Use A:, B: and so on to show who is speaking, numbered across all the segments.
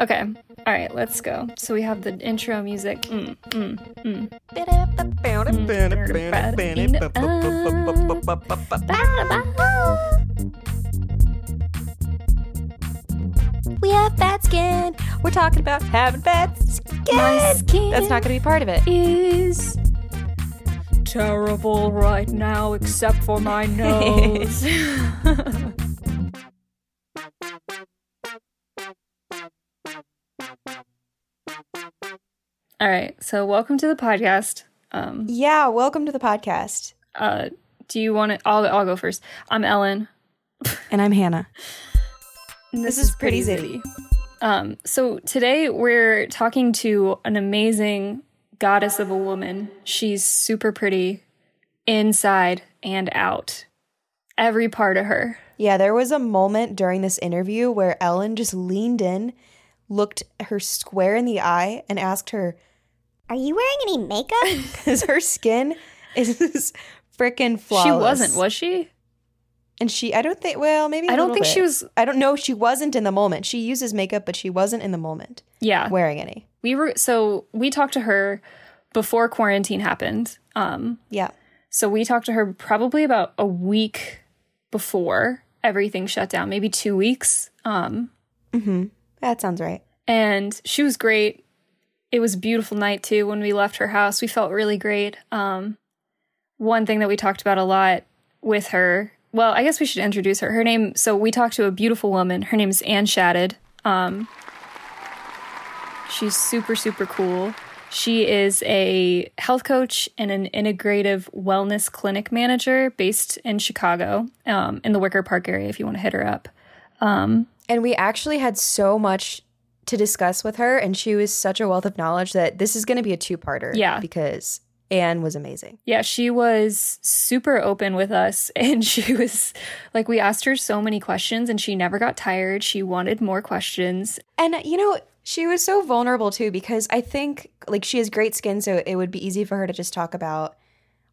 A: Okay. All right, let's go. So we have the intro music. Mm, mm, mm.
B: We have fat skin. We're talking about having fat skin.
A: My skin
B: That's not going to be part of it.
A: is terrible right now, except for my nose. All right, so welcome to the podcast. Um,
B: Yeah, welcome to the podcast.
A: uh, do you want to? I'll I'll go first. I'm Ellen.
B: And I'm Hannah.
A: And
B: This is Pretty Zitty.
A: Um, so today we're talking to an amazing goddess of a woman. She's super pretty inside and out. Every part of her.
B: Yeah, there was a moment during this interview where Ellen just leaned in, looked her square in the eye, and asked her,
C: Are you wearing any makeup?
B: because her skin is freaking flawless.
A: She wasn't, was she?
B: And she, I don't think, well, maybe I
A: I don't think she was.
B: I don't know. She wasn't in the moment. She uses makeup, but she wasn't in the moment
A: Yeah,
B: wearing any.
A: we were. So we talked to her before quarantine happened. Um,
B: Yeah.
A: so we talked to her probably about a week before everything shut down, maybe two weeks. Um,
B: Mm-hmm. That sounds right.
A: and she was great. It was a beautiful night too when we left her house. We felt really great. Um, one thing that we talked about a lot with her. Well, I guess we should introduce her. Her name. So we talked to a beautiful woman. Her name is Anne Shatted. Um, she's super super cool. She is a health coach and an integrative wellness clinic manager based in Chicago, um, in the Wicker Park area. If you want to hit her up. Um,
B: And we actually had so much to discuss with her, and she was such a wealth of knowledge that this is going to be a two parter.
A: Yeah.
B: Because Anne was amazing.
A: Yeah, she was super open with us. And she was like, we asked her so many questions and she never got tired. She wanted more questions.
B: And, you know, she was so vulnerable too, because I think like she has great skin, so it would be easy for her to just talk about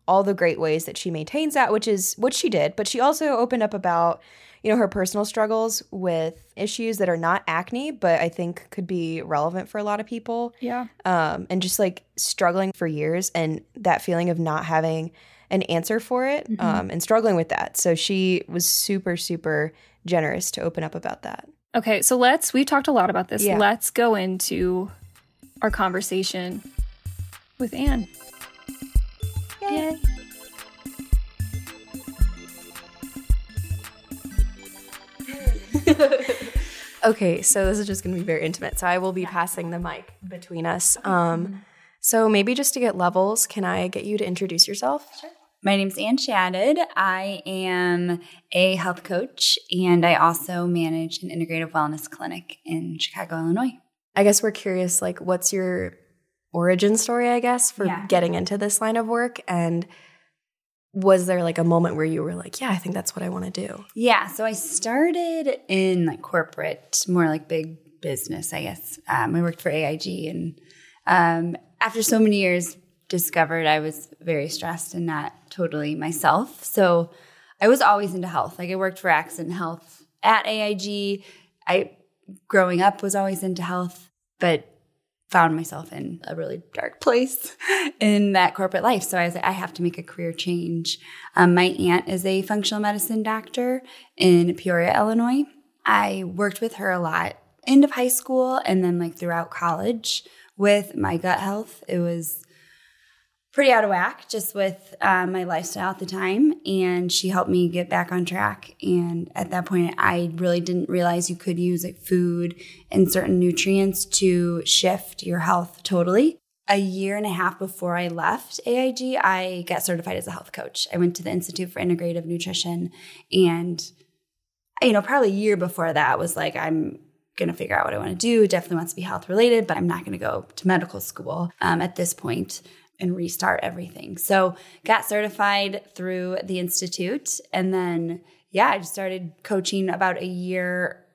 B: all the great ways that she maintains that, which is what she did. But she also opened up about, you know, her personal struggles with issues that are not acne, but I think could be relevant for a lot of people.
A: Yeah.
B: um, and just like struggling for years and that feeling of not having an answer for it um, and struggling with that. So she was super, super generous to open up about that.
A: Okay, so let's, we've talked a lot about this.
B: Yeah.
A: Let's go into our conversation with Anne. Yay.
B: Okay, so this is just going to be very intimate. So I will be passing the mic between us. Um, so maybe just to get levels, can I get you to introduce yourself? Sure.
D: My name's Anne Shatted. I am a health coach and I also manage an integrative wellness clinic in Chicago, Illinois.
B: I guess we're curious, like, what's your origin story, I guess, for
D: Yeah.
B: getting into this line of work? And was there like a moment where you were like, yeah, I think that's what I want to do?
D: Yeah, so I started in like corporate, more like big business, I guess. Um, I worked for AIG and um, after so many years, discovered I was very stressed and not totally myself. So I was always into health. Like I worked for Accident Health at AIG. I growing up was always into health, but found myself in a really dark place in that corporate life. So I was like, I have to make a career change. Um, my aunt is a functional medicine doctor in Peoria, Illinois. I worked with her a lot end of high school and then like throughout college with my gut health. It was pretty out of whack just with um, my lifestyle at the time. And she helped me get back on track. And at that point, I really didn't realize you could use like food and certain nutrients to shift your health totally. A year and a half before I left AIG, I got certified as a health coach. I went to the Institute for Integrative Nutrition. And, you know, probably a year before that was like, I'm going to figure out what I want to do. Definitely wants to be health related, but I'm not going to go to medical school um, at this point and restart everything. So got certified through the institute, and then yeah, I just started coaching about a year,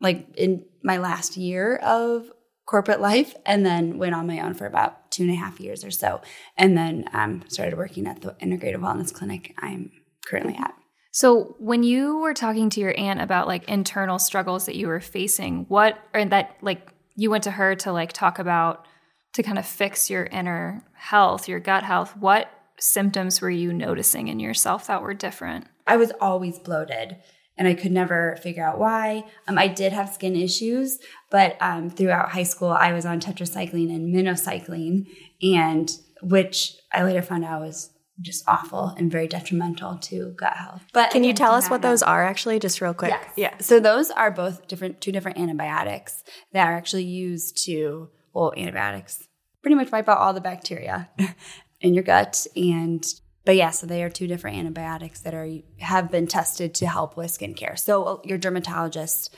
D: like in my last year of corporate life, and then went on my own for about two and a half years or so, and then um, started working at the Integrative Wellness Clinic I'm currently at.
A: So when you were talking to your aunt about like internal struggles that you were facing, what or that like you went to her to like talk about to kind of fix your inner health, your gut health. What symptoms were you noticing in yourself that were different?
D: I was always bloated and I could never figure out why. Um, I did have skin issues, but um, throughout high school, I was on tetracycline and minocycline, and which I later found out was just awful and very detrimental to gut health. But
B: Can you tell us what
D: know.
B: those are actually, just real quick?
D: Yes.
B: Yeah.
D: So those are both different, two different antibiotics that are actually used to, well, antibiotics pretty much wipe out all the bacteria in your gut. And, but yeah, so they are two different antibiotics that are have been tested to help with skincare. So uh, your dermatologist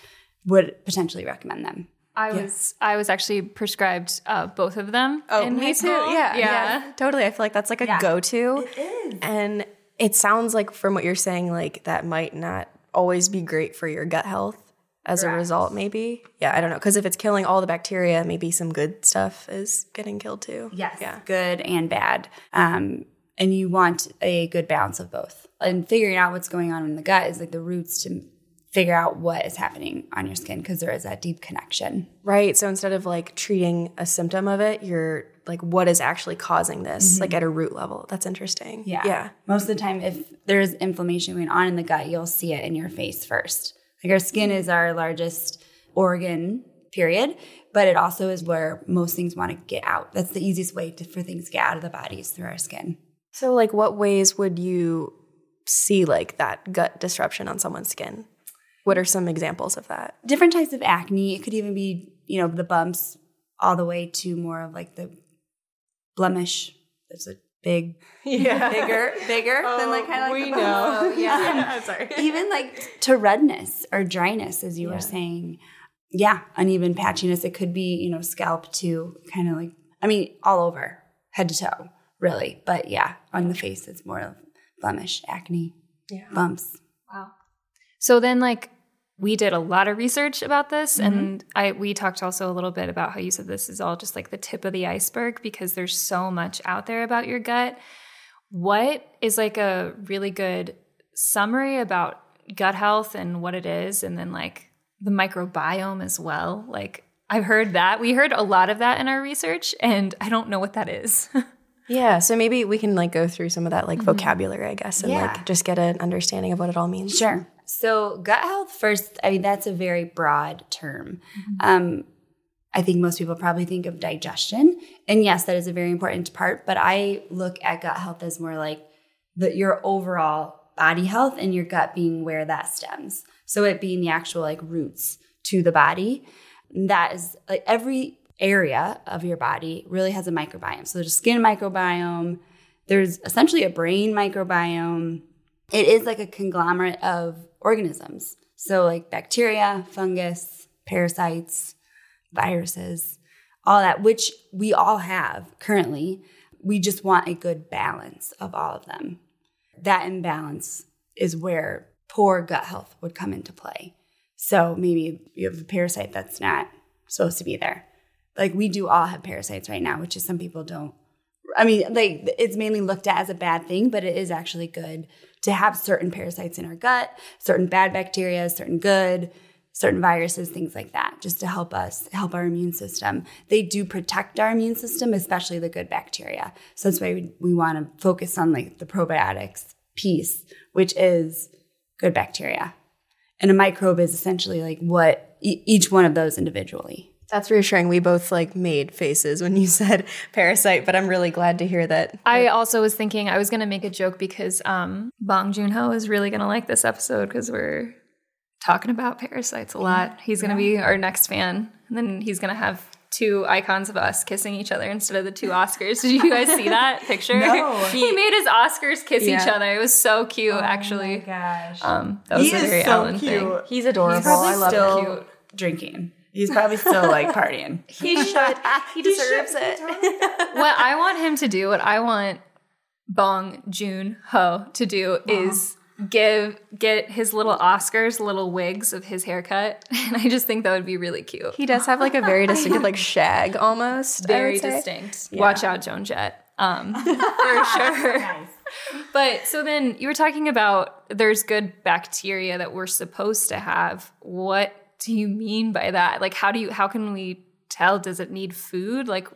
D: would potentially recommend them.
A: I was I was actually prescribed uh, both of them.
B: Oh,
A: in
B: me
A: high
B: too. Yeah,
A: yeah.
B: yeah, totally. I feel like that's like a
D: Yeah.
B: go-to. It is, and it sounds like from what you're saying, like that might not always be great for your gut health. As a result, maybe. Yeah, I don't know. Because if it's killing all the bacteria, maybe some good stuff is getting killed too.
D: Yes.
B: Yeah.
D: Good and bad. Um, and you want a good balance of both. And figuring out what's going on in the gut is like the roots to figure out what is happening on your skin because there is that deep connection.
B: Right. So instead of like treating a symptom of it, you're like, what is actually causing this? Like at a root level. That's interesting.
D: Yeah.
B: Yeah.
D: Most of the time, if there's inflammation going on in the gut, you'll see it in your face first. Like our skin is our largest organ, period, but it also is where most things want to get out. That's the easiest way to, for things to get out of the body is through our skin.
B: So, like, what ways would you see like that gut disruption on someone's skin? What are some examples of that?
D: Different types of acne. It could even be, you know, the bumps all the way to more of like the blemish. There's a big,
B: Yeah.
D: bigger, bigger than like oh, kind of like
B: we
D: the bumps.
B: know.
D: yeah.
B: I'm sorry.
D: even like to redness or dryness, as you
B: Yeah.
D: were saying. Yeah, uneven patchiness. It could be, you know, scalp to kind of like, I mean, all over, head to toe, really. But yeah, on the face, it's more of blemish, acne,
B: Yeah.
D: bumps.
A: Wow. So then, like, we did a lot of research about this, and mm-hmm. I we talked also a little bit about how you said this is all just like the tip of the iceberg because there's so much out there about your gut. What is like a really good summary about gut health and what it is, and then like the microbiome as well? Like, I've heard that we heard a lot of that in our research, and I don't know what that is.
B: Yeah. So maybe we can like go through some of that like mm-hmm. vocabulary, I guess, and
D: Yeah.
B: like just get an understanding of what it all means.
D: Sure. So, gut health first, I mean, that's a very broad term. Um, I think most people probably think of digestion. And yes, that is a very important part, but I look at gut health as more like the, your overall body health and your gut being where that stems. So, it being the actual like roots to the body. That is like every area of your body really has a microbiome. So, there's a skin microbiome, there's essentially a brain microbiome it is like a conglomerate of organisms. So, like bacteria, fungus, parasites, viruses, all that, which we all have currently. We just want a good balance of all of them. That imbalance is where poor gut health would come into play. So, maybe you have a parasite that's not supposed to be there. Like, we do all have parasites right now, which is some people don't I mean, like it's mainly looked at as a bad thing, but it is actually good to have certain parasites in our gut, certain bad bacteria, certain good, certain viruses, things like that, just to help us help our immune system. They do protect our immune system, especially the good bacteria. So that's why we, we want to focus on like the probiotics piece, which is good bacteria. And a microbe is essentially like what e- each one of those individually.
B: That's reassuring. We both like made faces when you said parasite, but I'm really glad to hear that.
A: I also was thinking I was going to make a joke because um, Bong Joon Ho is really going to like this episode because we're talking about parasites a lot. He's going to be our next fan, and then he's going to have two icons of us kissing each other instead of the two Oscars. Did you guys see that picture?
D: No.
A: he made his Oscars kiss each other. It was so cute, actually.
D: gosh.
A: Um, that was
D: He
A: a
D: is
A: very
D: so
A: Ellen
D: cute.
A: thing.
B: He's adorable.
D: He's probably
B: I love
D: still
B: it.
A: Cute.
D: drinking. He's probably still like partying.
B: He should. He deserves it.
A: what I want him to do, what I want Bong Joon Ho to do is give get his little Oscars little wigs of his haircut, and I just think that would be really cute.
B: He does have like a very distinct, like shag almost.
A: Very
B: would say.
A: distinct. Watch out, Joan Jett. Um, for sure. Nice. But so then you were talking about there's good bacteria that we're supposed to have. What do you mean by that? Like, how do you how can we tell? Does it need food? Like,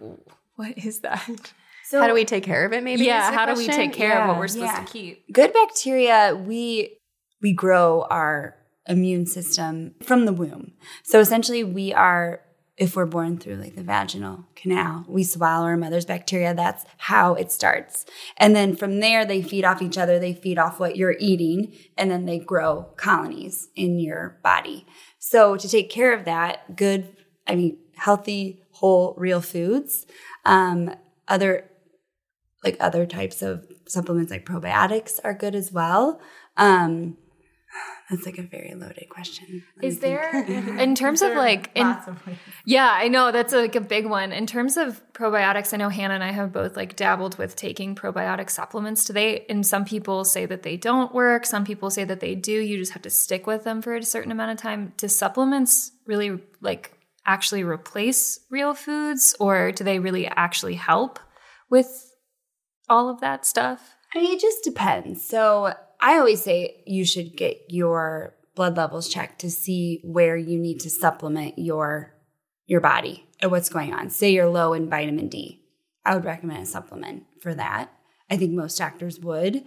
A: what is that?
D: So
B: how do we take care of it? Maybe.
A: yeah,
B: is the
A: how do we take care of what we're supposed
D: Yeah.
A: to keep?
D: good bacteria we we grow our immune system from the womb so essentially we are if we're born through like the vaginal canal we swallow our mother's bacteria that's how it starts and then from there they feed off each other they feed off what you're eating and then they grow colonies in your body so to take care of that good i mean healthy whole real foods um, other like other types of supplements like probiotics are good as well. Um, that's like a very loaded question. Let
A: Is there, in terms of like, in, yeah, I know that's like a big one. In terms of probiotics, I know Hannah and I have both like dabbled with taking probiotic supplements. Do they, and some people say that they don't work. Some people say that they do. You just have to stick with them for a certain amount of time. Do supplements really like actually replace real foods or do they really actually help with all of that stuff?
D: I mean, it just depends. So I always say you should get your blood levels checked to see where you need to supplement your your body and what's going on. Say you're low in vitamin D. I would recommend a supplement for that. I think most doctors would.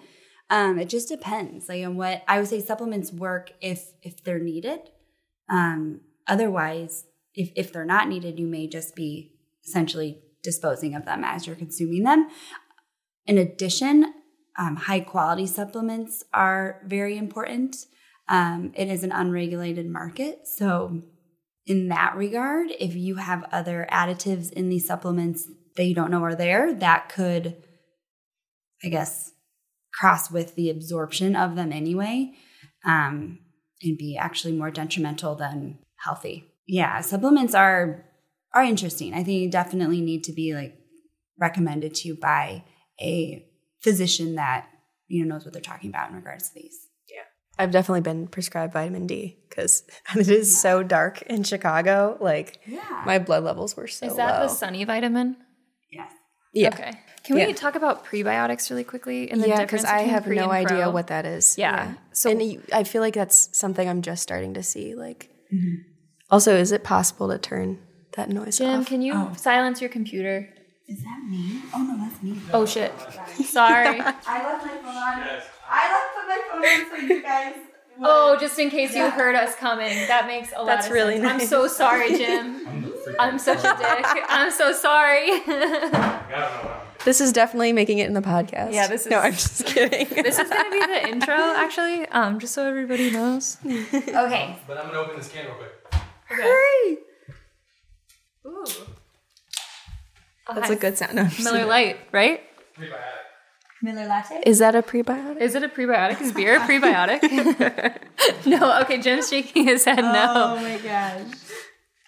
D: Um, it just depends. Like on what I would say supplements work if if they're needed. Um, otherwise, if if they're not needed, you may just be essentially disposing of them as you're consuming them. In addition, um, high quality supplements are very important. Um, it is an unregulated market. So, in that regard, if you have other additives in these supplements that you don't know are there, that could, I guess, cross with the absorption of them anyway um, and be actually more detrimental than healthy. Yeah, supplements are are interesting. I think you definitely need to be like recommended to you by a physician that you know knows what they're talking about in regards to these.
B: Yeah, I've definitely been prescribed vitamin D because it is so dark in Chicago. Like,
D: Yeah.
B: my blood levels were so
A: Is that
B: low.
A: the sunny vitamin?
D: Yes.
B: yeah.
A: Okay. Can we
B: Yeah.
A: talk about prebiotics really quickly? And the
B: Yeah, because I have no idea what that is.
A: Yeah. So-
B: So and I feel like that's something I'm just starting to see. Like,
A: Mm-hmm.
B: also, is it possible to turn that noise
A: Jim,
B: off?
A: can you silence your computer?
D: Is that me? Oh no, that's me.
A: Oh shit. Sorry.
D: I left my phone on. I left my phone on for you guys.
A: Oh, just in case you heard us coming. That makes a lot
B: That's really
A: sense. I'm so sorry, Jim. I'm such a dick. I'm so sorry.
B: This is definitely making it in the podcast.
A: Yeah, this is.
B: No, I'm just kidding.
A: this is gonna be the intro, actually. Um, just so everybody knows.
D: Okay.
E: But I'm gonna open this can real quick.
D: Hurry.
A: Ooh.
B: That's a good sound. No,
A: Miller Lite, right?
E: Prebiotic.
D: Miller latte.
B: Is that a prebiotic?
A: Is it a prebiotic? Is beer a prebiotic? no. Okay, Jim's shaking his head no.
D: Oh my gosh.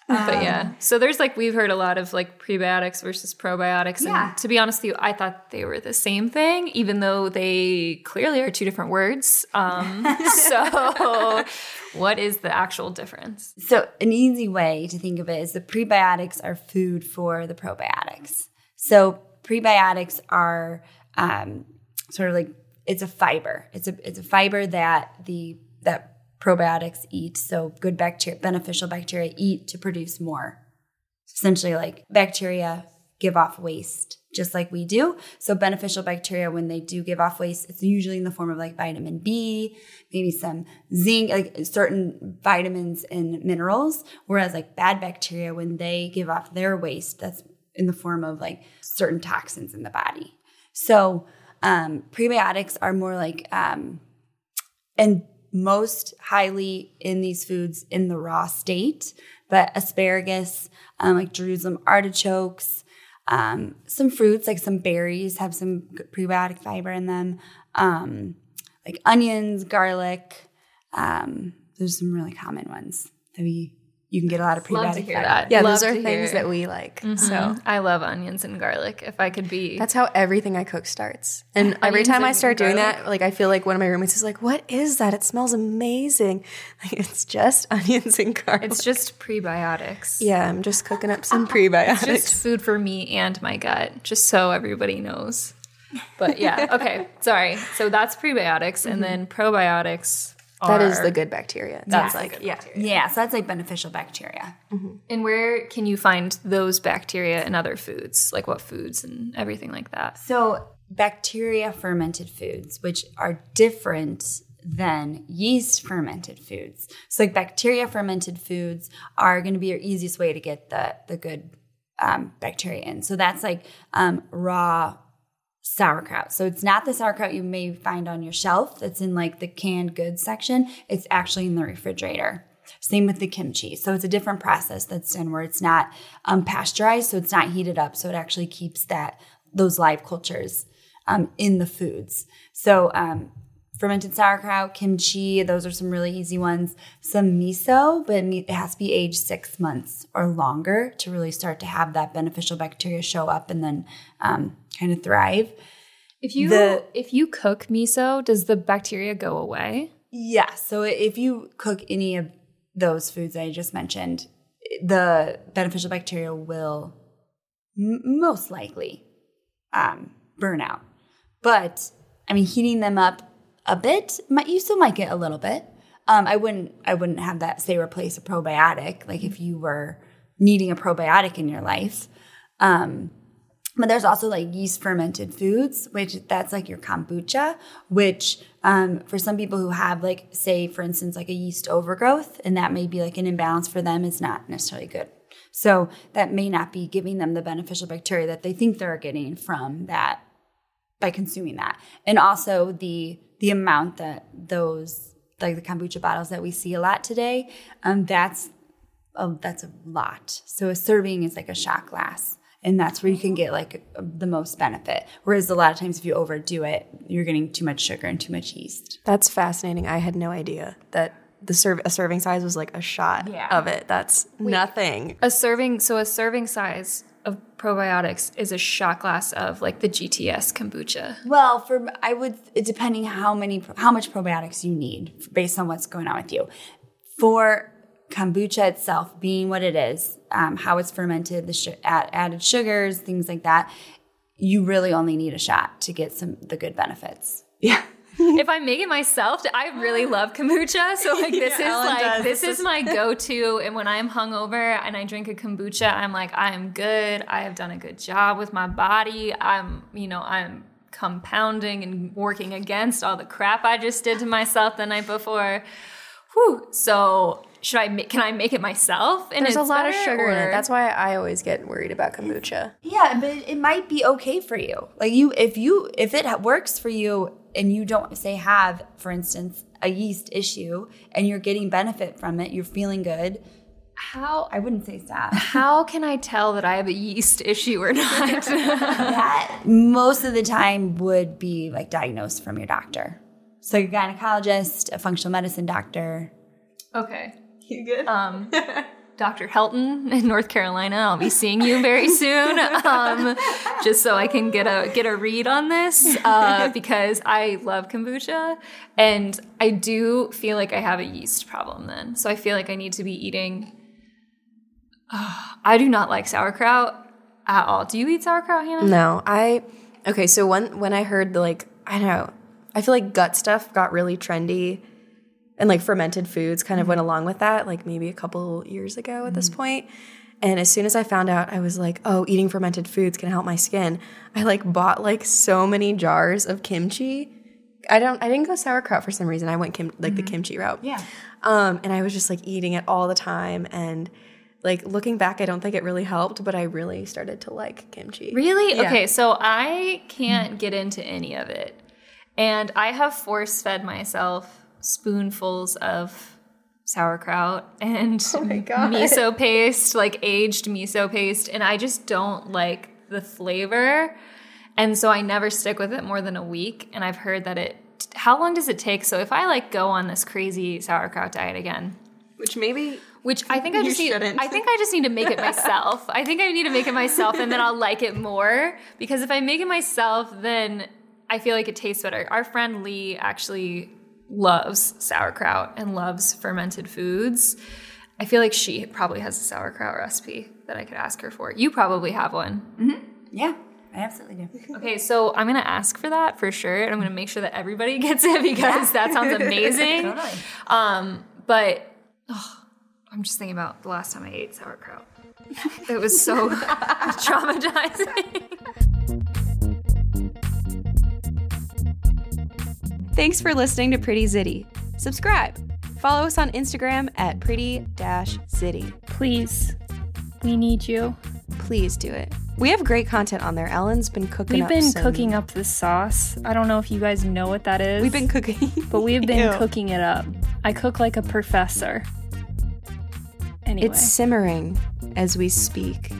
A: But yeah, so there's like we've heard a lot of like prebiotics versus probiotics,
D: Yeah.
A: and to be honest with you, I thought they were the same thing, even though they clearly are two different words. Um, so, what is the actual difference?
D: So, an easy way to think of it is the prebiotics are food for the probiotics. So, prebiotics are um, sort of like it's a fiber. It's a it's a fiber that the that probiotics eat. So, good bacteria, beneficial bacteria eat to produce more. Essentially, like bacteria give off waste just like we do. So, beneficial bacteria, when they do give off waste, it's usually in the form of like vitamin B, maybe some zinc, like certain vitamins and minerals. Whereas, like bad bacteria, when they give off their waste, that's in the form of like certain toxins in the body. So, um, prebiotics are more like, um, and most highly in these foods in the raw state, but asparagus, um, like Jerusalem artichokes, um, some fruits like some berries have some prebiotic fiber in them, um, like onions, garlic. Um, those are some really common ones that we you can get a lot of prebiotic
A: Love to that.
B: Yeah,
A: Love
B: those are things
A: hear.
B: that we like.
A: So
B: So
A: I love onions and garlic. If I could be,
B: that's how everything I cook starts. And every
A: Onions
B: time I start doing
A: garlic?
B: that, like I feel like one of my roommates is like, "What is that? It smells amazing." Like it's just onions and garlic.
A: it's just prebiotics.
B: yeah, I'm just cooking up some prebiotics.
A: just food for me and my gut, just so everybody knows. But yeah, okay, sorry. So that's prebiotics, and mm-hmm. then probiotics.
B: That is the good bacteria. That's
D: Yeah.
B: like yeah.
D: Yeah, so that's like beneficial bacteria.
A: And where can you find those bacteria in other foods? Like what foods and everything like that?
D: So, bacteria fermented foods, which are different than yeast fermented foods. So, like bacteria fermented foods are going to be your easiest way to get the the good um, bacteria in. So that's like um, raw sauerkraut. So it's not the sauerkraut you may find on your shelf that's in like the canned goods section. It's actually in the refrigerator. Same with the kimchi. So it's a different process that's done where it's not um, pasteurized, so it's not heated up. So it actually keeps that those live cultures um, in the foods. So um, fermented sauerkraut, kimchi, those are some really easy ones. Some miso, but it has to be aged six months or longer to really start to have that beneficial bacteria show up and then um, kind of thrive.
A: If you
D: The-
A: if you cook miso, does the bacteria go away?
D: Yeah. So if you cook any of those foods I just mentioned, the beneficial bacteria will m- most likely um, burn out. But I mean, heating them up a bit, might, you still might get a little bit. Um, I wouldn't. I wouldn't have that say replace a probiotic. Like if you were needing a probiotic in your life. Um, but there's also like yeast fermented foods, which that's like your kombucha, which um, for some people who have like, say, for instance, like a yeast overgrowth, and that may be like an imbalance for them, is not necessarily good. So that may not be giving them the beneficial bacteria that they think they're getting from that by consuming that, and also the the amount that those like the kombucha bottles that we see a lot today, um, that's oh, that's a lot. So a serving is like a shot glass. And that's where you can get like the most benefit. Whereas a lot of times, if you overdo it, you're getting too much sugar and too much yeast.
B: That's fascinating. I had no idea that the serve a serving size was like a shot
D: Yeah.
B: of it. That's nothing.
A: A serving so a serving size of probiotics is a shot glass of like the GT's kombucha.
D: Well, for I would depending how many how much probiotics you need based on what's going on with you. For kombucha itself being what it is, um, how it's fermented, the sh- add, added sugars, things like that, you really only need a shot to get some the good benefits.
B: Yeah.
A: if I make it myself, I really love kombucha. So like this is
B: Ellen
A: like
B: does.
A: this
B: This
A: is my go-to. And when I'm hungover and I drink a kombucha, I'm like, I am good. I have done a good job with my body. I'm, you know, I'm compounding and working against all the crap I just did to myself the night before. Whew. So should I make can I make it myself? And
B: There's a
A: it's
B: lot of
A: better,
B: sugar in it. That's why I always get worried about kombucha.
D: Yeah, but it might be okay for you. Like you, if you, if it works for you, and you don't say have, for instance, a yeast issue, and you're getting benefit from it, you're feeling good.
A: how
D: I wouldn't say stop.
A: how can I tell that I have a yeast issue or not?
D: that most of the time would be like diagnosed from your doctor. So your gynecologist, a functional medicine doctor.
A: Okay. You good? Um, Dr. Helton in North Carolina. I'll be seeing you very soon. Um, just so I can get a get a read on this uh, because I love kombucha and I do feel like I have a yeast problem then. So I feel like I need to be eating. I do not like sauerkraut at all. Do you eat sauerkraut, Hannah?
B: No, I okay. So when when I heard the like, I don't know, I feel like gut stuff got really trendy, and like fermented foods kind of mm-hmm. went along with that. Like maybe a couple years ago at this mm-hmm. point. And as soon as I found out, I was like, oh, eating fermented foods can help my skin. I like bought like so many jars of kimchi. I don't. I didn't go sauerkraut for some reason. I went kim- like the mm-hmm. kimchi route.
D: Yeah.
B: Um, and I was just like eating it all the time and. Like looking back, I don't think it really helped, but I really started to like kimchi.
A: Really?
B: Yeah.
A: Okay, so I can't get into any of it. And I have force fed myself spoonfuls of sauerkraut and oh
B: God.
A: miso paste, like aged miso paste, and I just don't like the flavor. And so I never stick with it more than a week. And I've heard that it, how long does it take? So if I like go on this crazy sauerkraut diet again,
B: Which maybe
A: which I think I just need.
B: shouldn't.
A: I think I just need to make it myself. I think I need to make it myself, and then I'll like it more. Because if I make it myself, then I feel like it tastes better. Our friend Lee actually loves sauerkraut and loves fermented foods. I feel like she probably has a sauerkraut recipe that I could ask her for. You probably have one.
D: Yeah. I absolutely do.
A: Okay, so I'm gonna ask for that for sure, and I'm gonna make sure that everybody gets it because that sounds amazing.
D: Totally.
A: Um, but oh, I'm just thinking about the last time I ate sauerkraut. It was so traumatizing.
B: Thanks for listening to Pretty Zitty. Subscribe. Follow us on Instagram at pretty zitty.
A: Please, we need you.
B: Please do it. We have great content on there. Ellen's been cooking
A: We've
B: up
A: been
B: some-
A: cooking up the sauce. I don't know if you guys know what that is.
B: We've been cooking.
A: but we've been
B: Ew.
A: cooking it up. I cook like a professor. Anyway,
B: It's simmering as we speak.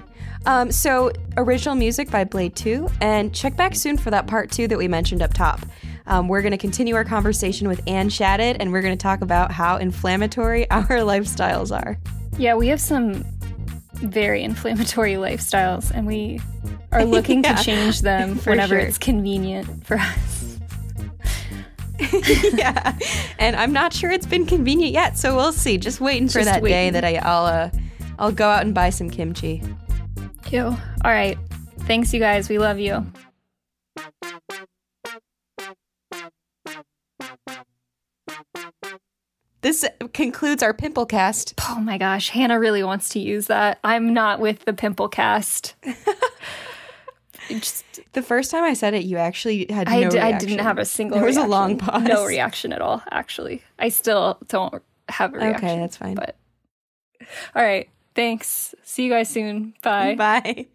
B: Um, so, original music by Blade 2, and check back soon for that part 2 that we mentioned up top. Um, we're going to continue our conversation with Anne Shatted, and we're going to talk about how inflammatory our lifestyles are.
A: yeah, we have some very inflammatory lifestyles, and we are looking
B: Yeah,
A: to change them whenever
B: sure.
A: it's convenient for us.
B: yeah, and I'm not sure it's been convenient yet, so we'll see. Just waiting for
A: Just
B: that day that I, I'll uh, I'll go out and buy some kimchi.
A: Ew. All right. Thanks, you guys. We love you.
B: This concludes our pimple cast.
A: Oh my gosh, Hannah really wants to use that. I'm not with the pimple cast. Just,
B: The first time I said it, you actually had
A: I,
B: no
A: d- I
B: reaction.
A: didn't have a single.
B: There was a long pause.
A: No reaction at all. Actually, I still don't have a reaction.
B: Okay, that's fine.
A: But all right, thanks. See you guys soon. Bye.
B: Bye.